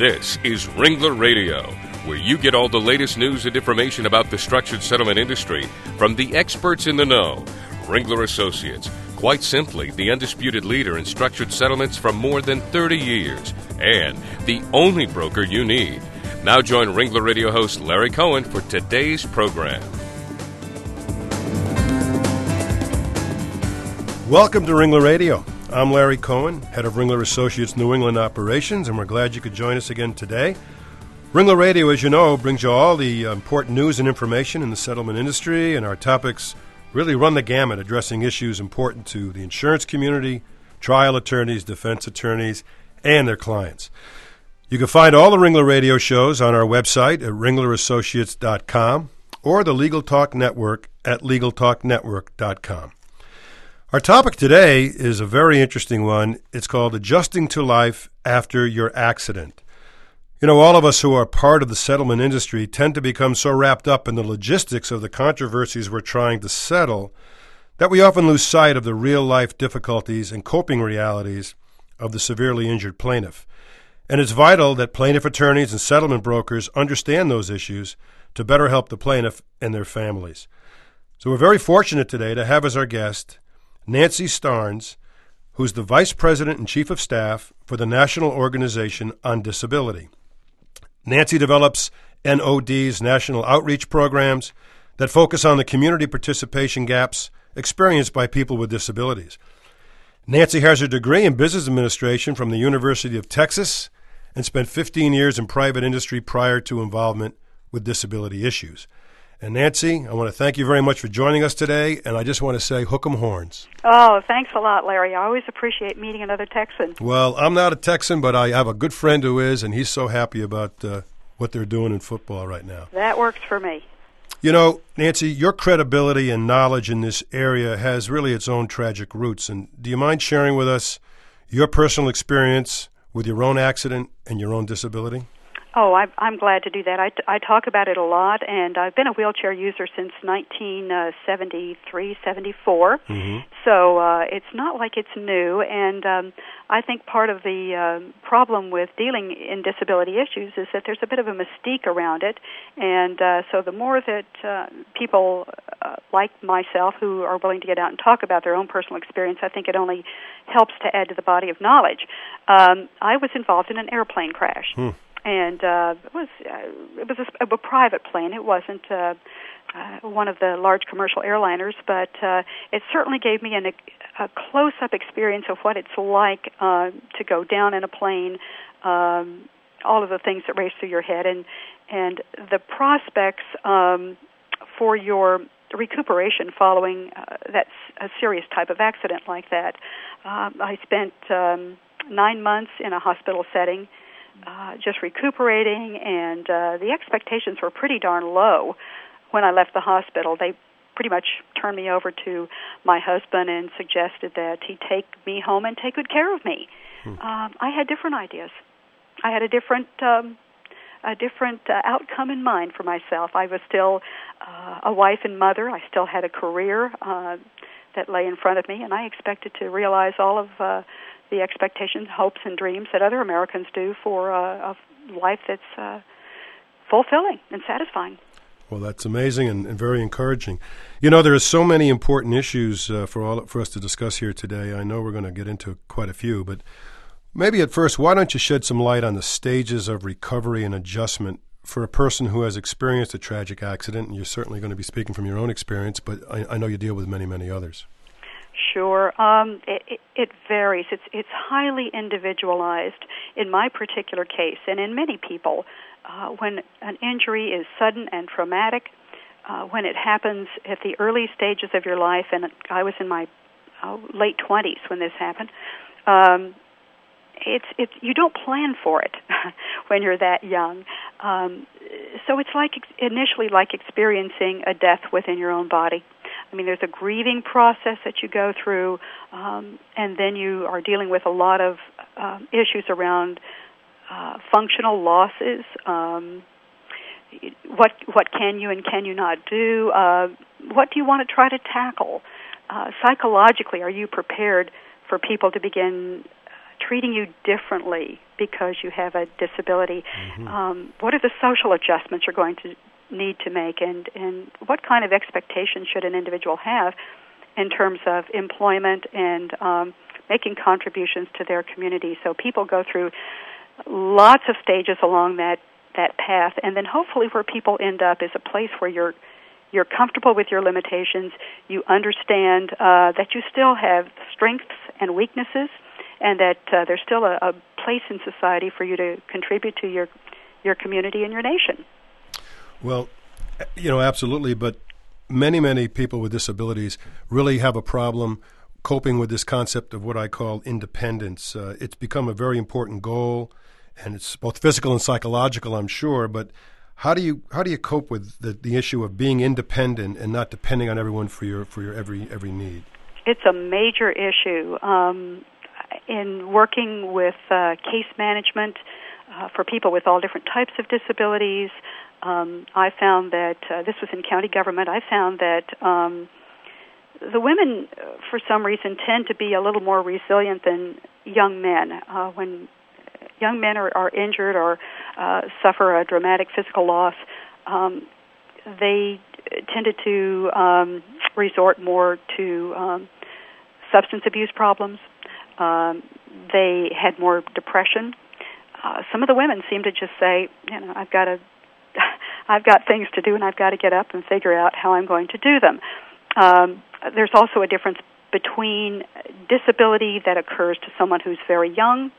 This is Ringler Radio, where you get all the latest news and information about the structured settlement industry from the experts in the know. Ringler Associates, quite simply, the undisputed leader in structured settlements for more than 30 years, and the only broker you need. Now join Ringler Radio host Larry Cohen for today's program. Welcome to Ringler Radio. I'm Larry Cohen, head of Ringler Associates New England Operations, and we're glad you could join us again today. Ringler Radio, as you know, brings you all the important news and information in the settlement industry, and our topics really run the gamut, addressing issues important to the insurance community, trial attorneys, defense attorneys, and their clients. You can find all the Ringler Radio shows on our website at ringlerassociates.com or the Legal Talk Network at legaltalknetwork.com. Our topic today is a very interesting one. It's called Adjusting to Life After Your Accident. You know, all of us who are part of the settlement industry tend to become so wrapped up in the logistics of the controversies we're trying to settle that we often lose sight of the real life difficulties and coping realities of the severely injured plaintiff. And it's vital that plaintiff attorneys and settlement brokers understand those issues to better help the plaintiff and their families. So we're very fortunate today to have as our guest Nancy Starnes, who's the Vice President and Chief of Staff for the National Organization on Disability. Nancy develops NOD's national outreach programs that focus on the community participation gaps experienced by people with disabilities. Nancy has her degree in business administration from the University of Texas and spent 15 years in private industry prior to involvement with disability issues. And Nancy, I want to thank you very much for joining us today, and I just want to say, hook 'em horns. Oh, thanks a lot, Larry. I always appreciate meeting another Texan. Well, I'm not a Texan, but I have a good friend who is, and he's so happy about uh, what they're doing in football right now. That works for me. You know, Nancy, your credibility and knowledge in this area has really its own tragic roots. And do you mind sharing with us your personal experience with your own accident and your own disability? Oh, I, I'm glad to do that. I, I talk about it a lot, and I've been a wheelchair user since 1973, 74. Mm-hmm. So uh, it's not like it's new. And um, I think part of the uh, problem with dealing in disability issues is that there's a bit of a mystique around it. And uh, so the more that uh, people uh, like myself who are willing to get out and talk about their own personal experience, I think it only helps to add to the body of knowledge. Um, I was involved in an airplane crash. Hmm and uh, it was uh, it was a, a private plane. It wasn't uh, uh, one of the large commercial airliners, but uh, it certainly gave me an, a close-up experience of what it's like uh, to go down in a plane. Um, all of the things that race through your head, and and the prospects um, for your recuperation following uh, that a serious type of accident like that. Um, I spent um, nine months in a hospital setting uh, just recuperating, and uh, the expectations were pretty darn low when I left the hospital. They pretty much turned me over to my husband and suggested that he take me home and take good care of me. Hmm. Um, I had different ideas. I had a different um, a different uh, outcome in mind for myself. I was still uh, a wife and mother. I still had a career uh, that lay in front of me, and I expected to realize all of uh, the expectations, hopes, and dreams that other Americans do for uh, a life that's uh, fulfilling and satisfying. Well, that's amazing and, and, very encouraging. You know, there are so many important issues uh, for all for us to discuss here today. I know we're going to get into quite a few, but maybe at first, why don't you shed some light on the stages of recovery and adjustment for a person who has experienced a tragic accident? And you're certainly going to be speaking from your own experience, but I, I know you deal with many, many others. Sure. Um, it, it, it varies. It's it's highly individualized in my particular case, and in many people. Uh, when an injury is sudden and traumatic, uh, when it happens at the early stages of your life, and I was in my uh, late twenties when this happened. Um, it's it's you don't plan for it when you're that young. Um, so it's like initially like experiencing a death within your own body. I mean, there's a grieving process that you go through, um, and then you are dealing with a lot of um, issues around uh, functional losses. Um, what what can you and can you not do? Uh, what do you want to try to tackle? Uh, psychologically, are you prepared for people to begin treating you differently because you have a disability? Mm-hmm. Um, what are the social adjustments you're going to need to make, and and what kind of expectations should an individual have in terms of employment and um, making contributions to their community? So people go through lots of stages along that that path, and then hopefully where people end up is a place where you're you're comfortable with your limitations. You understand uh, that you still have strengths and weaknesses, and that uh, there's still a, a place in society for you to contribute to your your community and your nation. Well, you know, absolutely. But many, many people with disabilities really have a problem coping with this concept of what I call independence. Uh, it's become a very important goal, and it's both physical and psychological, I'm sure. But how do you how do you cope with the, the issue of being independent and not depending on everyone for your for your every every need? It's a major issue. Um, in working with uh, case management uh, for people with all different types of disabilities, um, I found that uh, this was in county government. I found that um, the women, uh, for some reason, tend to be a little more resilient than young men. Uh, when young men are, are injured or uh, suffer a dramatic physical loss, um, they tended to um, resort more to um, substance abuse problems. Um, they had more depression. Uh, some of the women seem to just say, you know, I've got to I've got things to do and I've got to get up and figure out how I'm going to do them. Um, there's also a difference between disability that occurs to someone who's very young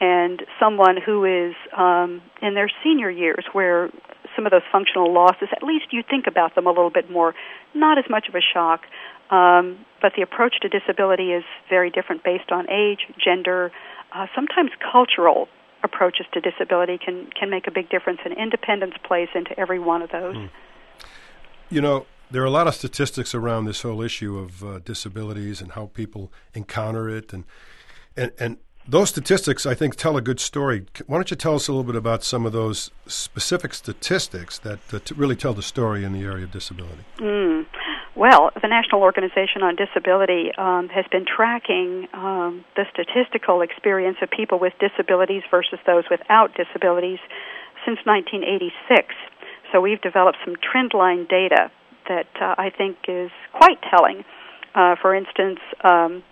and someone who is um, in their senior years, where some of those functional losses, at least you think about them a little bit more, not as much of a shock. Um, but the approach to disability is very different based on age, gender, uh, sometimes cultural approaches to disability can can make a big difference, and independence plays into every one of those. Mm. You know, there are a lot of statistics around this whole issue of uh, disabilities and how people encounter it, and and and those statistics, I think, tell a good story. Why don't you tell us a little bit about some of those specific statistics that, that really tell the story in the area of disability? Mm. Well, the National Organization on Disability um, has been tracking um, the statistical experience of people with disabilities versus those without disabilities since 1986. So we've developed some trendline data that uh, I think is quite telling. Uh, for instance, um,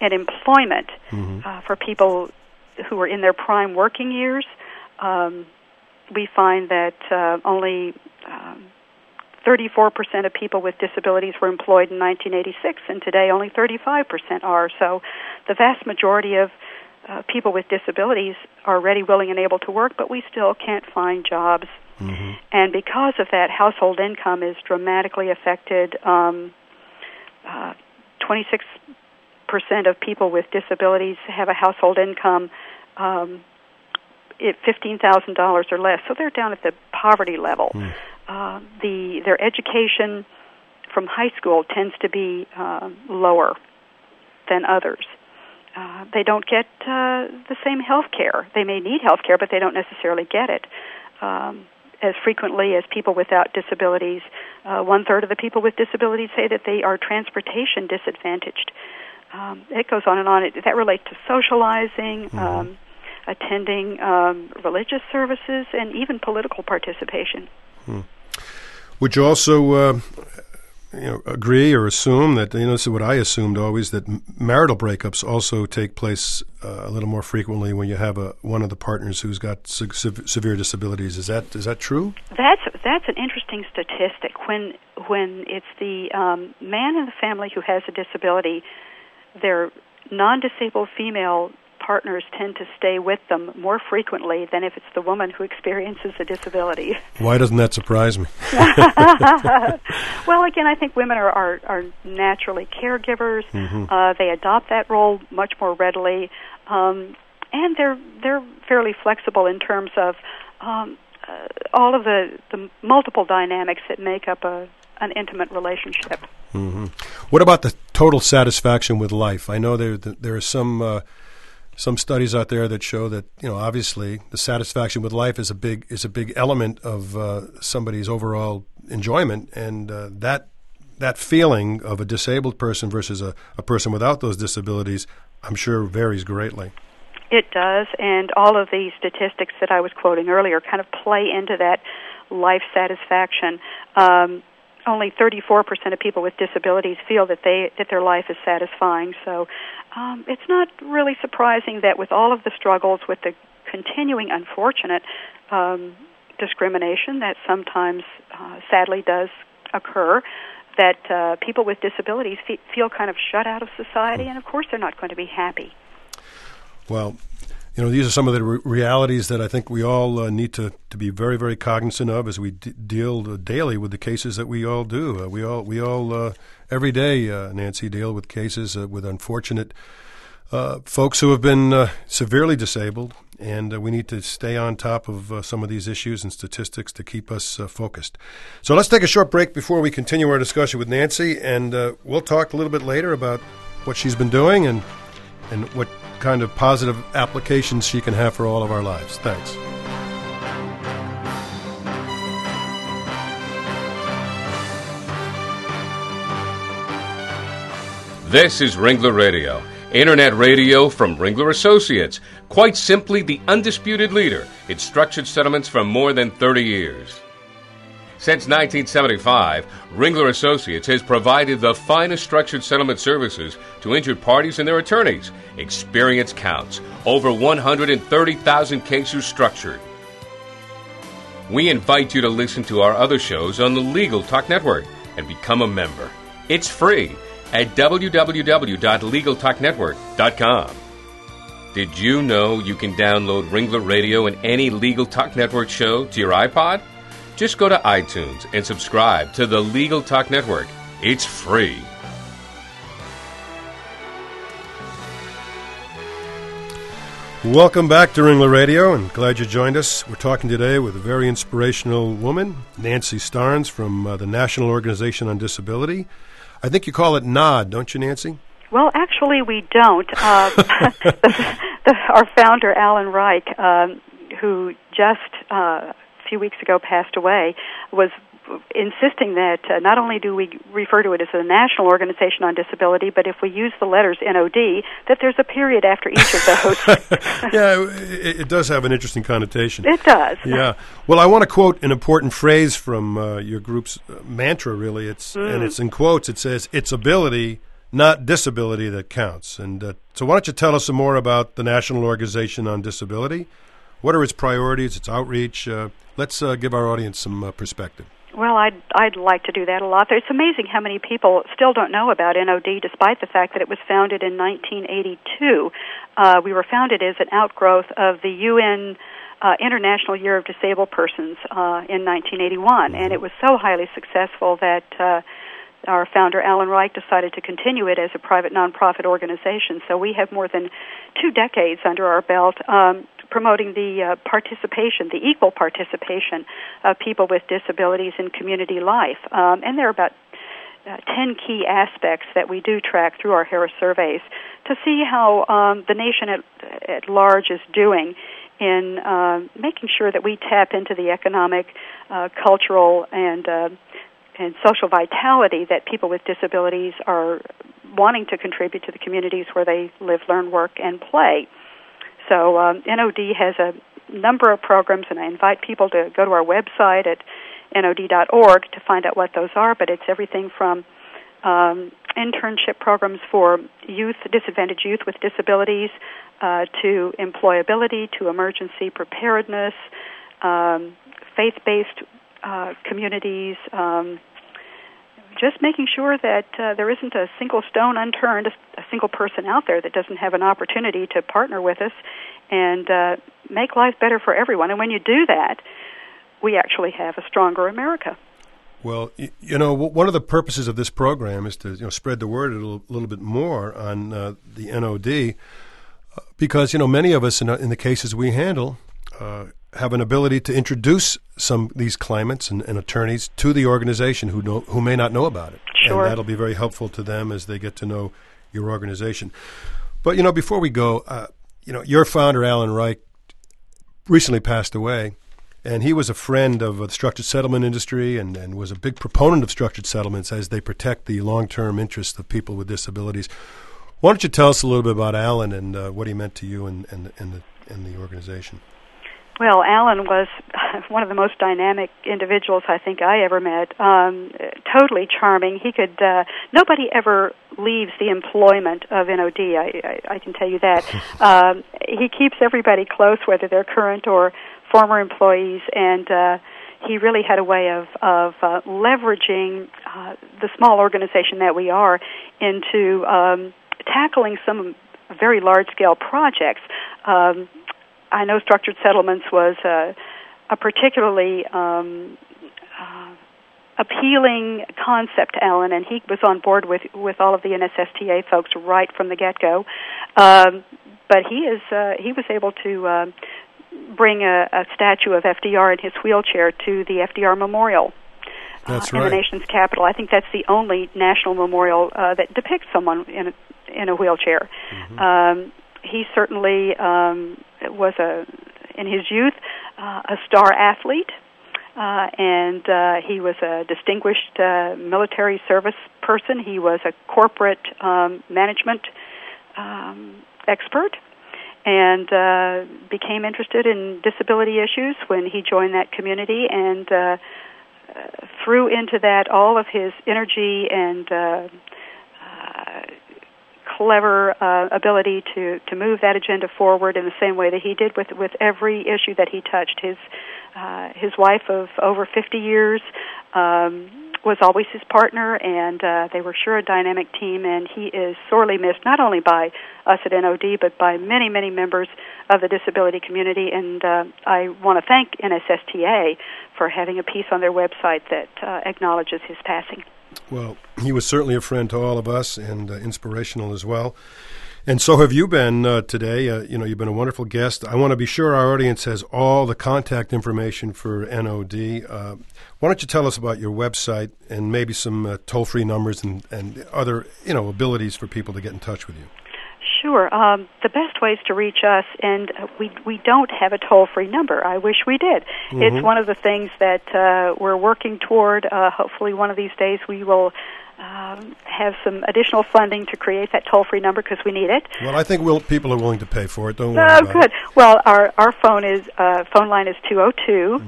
in employment mm-hmm. uh, for people who are in their prime working years, um, we find that uh, only 34% of people with disabilities were employed in 1986, and today only 35% are. So the vast majority of uh, people with disabilities are ready, willing, and able to work, but we still can't find jobs. Mm-hmm. And because of that, household income is dramatically affected. Um, uh, 26% of people with disabilities have a household income um, $15,000 or less, so they're down at the poverty level. Mm. Uh, the their education from high school tends to be uh, lower than others. Uh, they don't get uh, the same health care. They may need health care, but they don't necessarily get it um, as frequently as people without disabilities. Uh, one third of the people with disabilities say that they are transportation disadvantaged. Um, it goes on and on. It, that relates to socializing. Mm-hmm. Um, attending um, religious services, and even political participation. Hmm. Would you also uh, you know, agree or assume that you know this is what I assumed always that marital breakups also take place uh, a little more frequently when you have a one of the partners who's got se- severe disabilities. Is that is that true? That's that's an interesting statistic. When when it's the um, man in the family who has a disability, their non-disabled female partners tend to stay with them more frequently than if it's the woman who experiences a disability. Why doesn't that surprise me? well, again, I think women are are, are naturally caregivers. Mm-hmm. Uh, they adopt that role much more readily, um, and they're they're fairly flexible in terms of um, uh, all of the the multiple dynamics that make up a an intimate relationship. Mm-hmm. What about the total satisfaction with life? I know there there are some uh, some studies out there that show that you know obviously the satisfaction with life is a big is a big element of uh, somebody's overall enjoyment, and uh, that that feeling of a disabled person versus a, a person without those disabilities, I'm sure varies greatly. It does, and all of the statistics that I was quoting earlier kind of play into that life satisfaction. Um, only 34% of people with disabilities feel that they that their life is satisfying. So um, it's not really surprising that with all of the struggles, with the continuing unfortunate um, discrimination that sometimes uh, sadly does occur, that uh, people with disabilities fe- feel kind of shut out of society, and of course they're not going to be happy. Well, you know, these are some of the re- realities that I think we all uh, need to, to be very, very cognizant of as we d- deal uh, daily with the cases that we all do. Uh, we all, we all uh, every day, uh, Nancy, deal with cases uh, with unfortunate folks who have been severely disabled, and we need to stay on top of some of these issues and statistics to keep us focused. So let's take a short break before we continue our discussion with Nancy, and we'll talk a little bit later about what she's been doing and and what kind of positive applications she can have for all of our lives. Thanks. This is Ringler Radio, internet radio from Ringler Associates, quite simply the undisputed leader in structured settlements for more than 30 years. Since 1975, Ringler Associates has provided the finest structured settlement services to injured parties and their attorneys. Experience counts. Over 130,000 cases structured. We invite you to listen to our other shows on the Legal Talk Network and become a member. It's free at www.legaltalknetwork.com. Did you know you can download Ringler Radio and any Legal Talk Network show to your iPod? Just go to iTunes and subscribe to the Legal Talk Network. It's free. Welcome back to Ringler Radio, and glad you joined us. We're talking today with a very inspirational woman, Nancy Starnes from uh, the National Organization on Disability. I think you call it NOD, don't you, Nancy? Well, actually, we don't. Uh, the, the, our founder, Alan Reich, um, who just uh, few weeks ago passed away, was insisting that uh, not only do we refer to it as a national organization on disability, but if we use the letters NOD, that there's a period after each of those. yeah, it, it, does have an interesting connotation. It does. Yeah. Well, I want to quote an important phrase from uh, your group's uh, mantra. Really, it's mm. and it's in quotes. It says, "It's ability." Not disability that counts. And uh, so, why don't you tell us some more about the National Organization on Disability? What are its priorities, its outreach? Uh, let's uh, give our audience some uh, perspective. Well, I'd I'd like to do that a lot. It's amazing how many people still don't know about NOD, despite the fact that it was founded in 1982. Uh, we were founded as an outgrowth of the UN uh, International Year of Disabled Persons uh, in 1981, mm-hmm. and it was so highly successful that. Uh, our founder Alan Reich decided to continue it as a private nonprofit organization. So we have more than two decades under our belt um, promoting the uh, participation, the equal participation of people with disabilities in community life. Um, and there are about uh, 10 key aspects that we do track through our Harris surveys to see how um, the nation at, at large is doing in uh, making sure that we tap into the economic, uh, cultural, and uh, and social vitality that people with disabilities are wanting to contribute to the communities where they live, learn, work, and play. So um, NOD has a number of programs, and I invite people to go to our website at nod.org to find out what those are. But it's everything from um, internship programs for youth, disadvantaged youth with disabilities, uh, to employability, to emergency preparedness, um, faith-based uh, communities. Um, just making sure that uh, there isn't a single stone unturned, a, a, single person out there that doesn't have an opportunity to partner with us and uh, make life better for everyone. And when you do that, we actually have a stronger America. Well, you know, one of the purposes of this program is to you know spread the word a little, little bit more on uh, the NOD, uh, because you know many of us in, in the cases we handle uh, have an ability to introduce some these claimants and, and, attorneys to the organization who know, who may not know about it. Sure. And that'll be very helpful to them as they get to know your organization. But you know, before we go, uh, you know, your founder Alan Reich recently passed away, and he was a friend of the structured settlement industry and, and was a big proponent of structured settlements as they protect the long-term interests of people with disabilities. Why don't you tell us a little bit about Alan and uh, what he meant to you and, and, and, the, and the organization? Well, Alan was one of the most dynamic individuals I think I ever met. Um, totally charming. He could. Uh, nobody ever leaves the employment of NOD. I, I, I can tell you that. um, he keeps everybody close, whether they're current or former employees, and uh, he really had a way of of uh, leveraging uh, the small organization that we are into um, tackling some very large scale projects. Um, I know structured settlements was uh, a particularly um, uh, appealing concept to Alan, and he was on board with with all of the NSSTA folks right from the get go. Um, but he is uh, he was able to uh, bring a, a statue of FDR in his wheelchair to the FDR Memorial. That's uh, right. In the nation's capital, I think that's the only national memorial uh, that depicts someone in a, in a wheelchair. Mm-hmm. Um, he certainly um, was a in his youth uh, a star athlete, uh, and uh, he was a distinguished uh, military service person. He was a corporate um, management um, expert, and uh, became interested in disability issues when he joined that community and. Uh, threw into that all of his energy and uh, uh, clever uh, ability to to move that agenda forward in the same way that he did with with every issue that he touched. His uh, his wife of over 50 years um, was always his partner, and uh, they were sure a dynamic team. And he is sorely missed not only by us at NOD, but by many many members of the disability community. And uh, I want to thank NSSTA for having a piece on their website that uh, acknowledges his passing. Well, he was certainly a friend to all of us and uh, inspirational as well. And so have you been uh, today. Uh, you know, you've been a wonderful guest. I want to be sure our audience has all the contact information for NOD. Uh, why don't you tell us about your website and maybe some uh, toll-free numbers and, and other, you know, abilities for people to get in touch with you? Sure. Um, the best ways to reach us, and we we don't have a toll free number. I wish we did. Mm-hmm. It's one of the things that uh, we're working toward. Uh, hopefully, one of these days we will. Um, have some additional funding to create that toll free number because we need it. Well, I think we'll, people are willing to pay for it. Don't worry Oh, good. it. Well, our our phone is uh, phone line is two zero two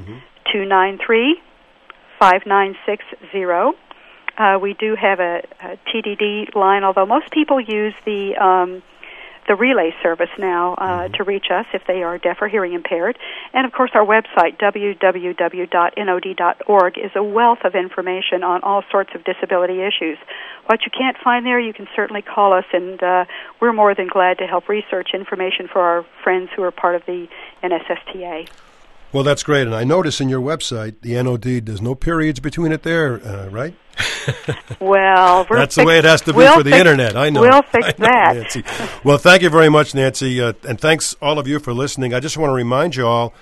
two nine three five nine six zero. Uh, we do have a, a TDD line, although most people use the um, the relay service now uh, to reach us if they are deaf or hearing impaired. And of course, our website, www.nod.org, is a wealth of information on all sorts of disability issues. What you can't find there, you can certainly call us, and uh, we're more than glad to help research information for our friends who are part of the NSSTA. Well, that's great. And I notice in your website, the NOD, there's no periods between it there, uh, right? Well, That's the way it has to be we'll for the fix- internet. I know. We'll fix know, that. Nancy. Well, thank you very much, Nancy, uh, and thanks all of you for listening. I just want to remind you all,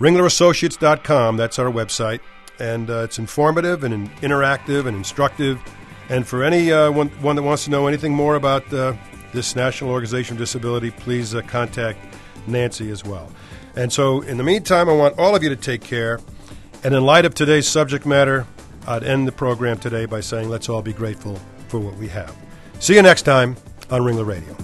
ringlerassociates.com. That's our website, and uh, it's informative and in- interactive and instructive. And for any uh, one, one that wants to know anything more about uh, this National Organization of Disability, please uh, contact Nancy as well. And so, in the meantime, I want all of you to take care. And in light of today's subject matter, I'd end the program today by saying let's all be grateful for what we have. See you next time on Ringler Radio.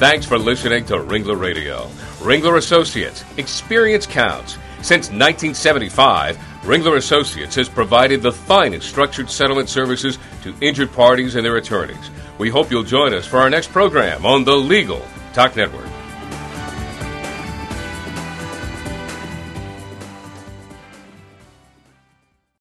Thanks for listening to Ringler Radio. Ringler Associates, experience counts. Since 1975, Ringler Associates has provided the finest structured settlement services to injured parties and their attorneys. We hope you'll join us for our next program on the Legal Talk Network.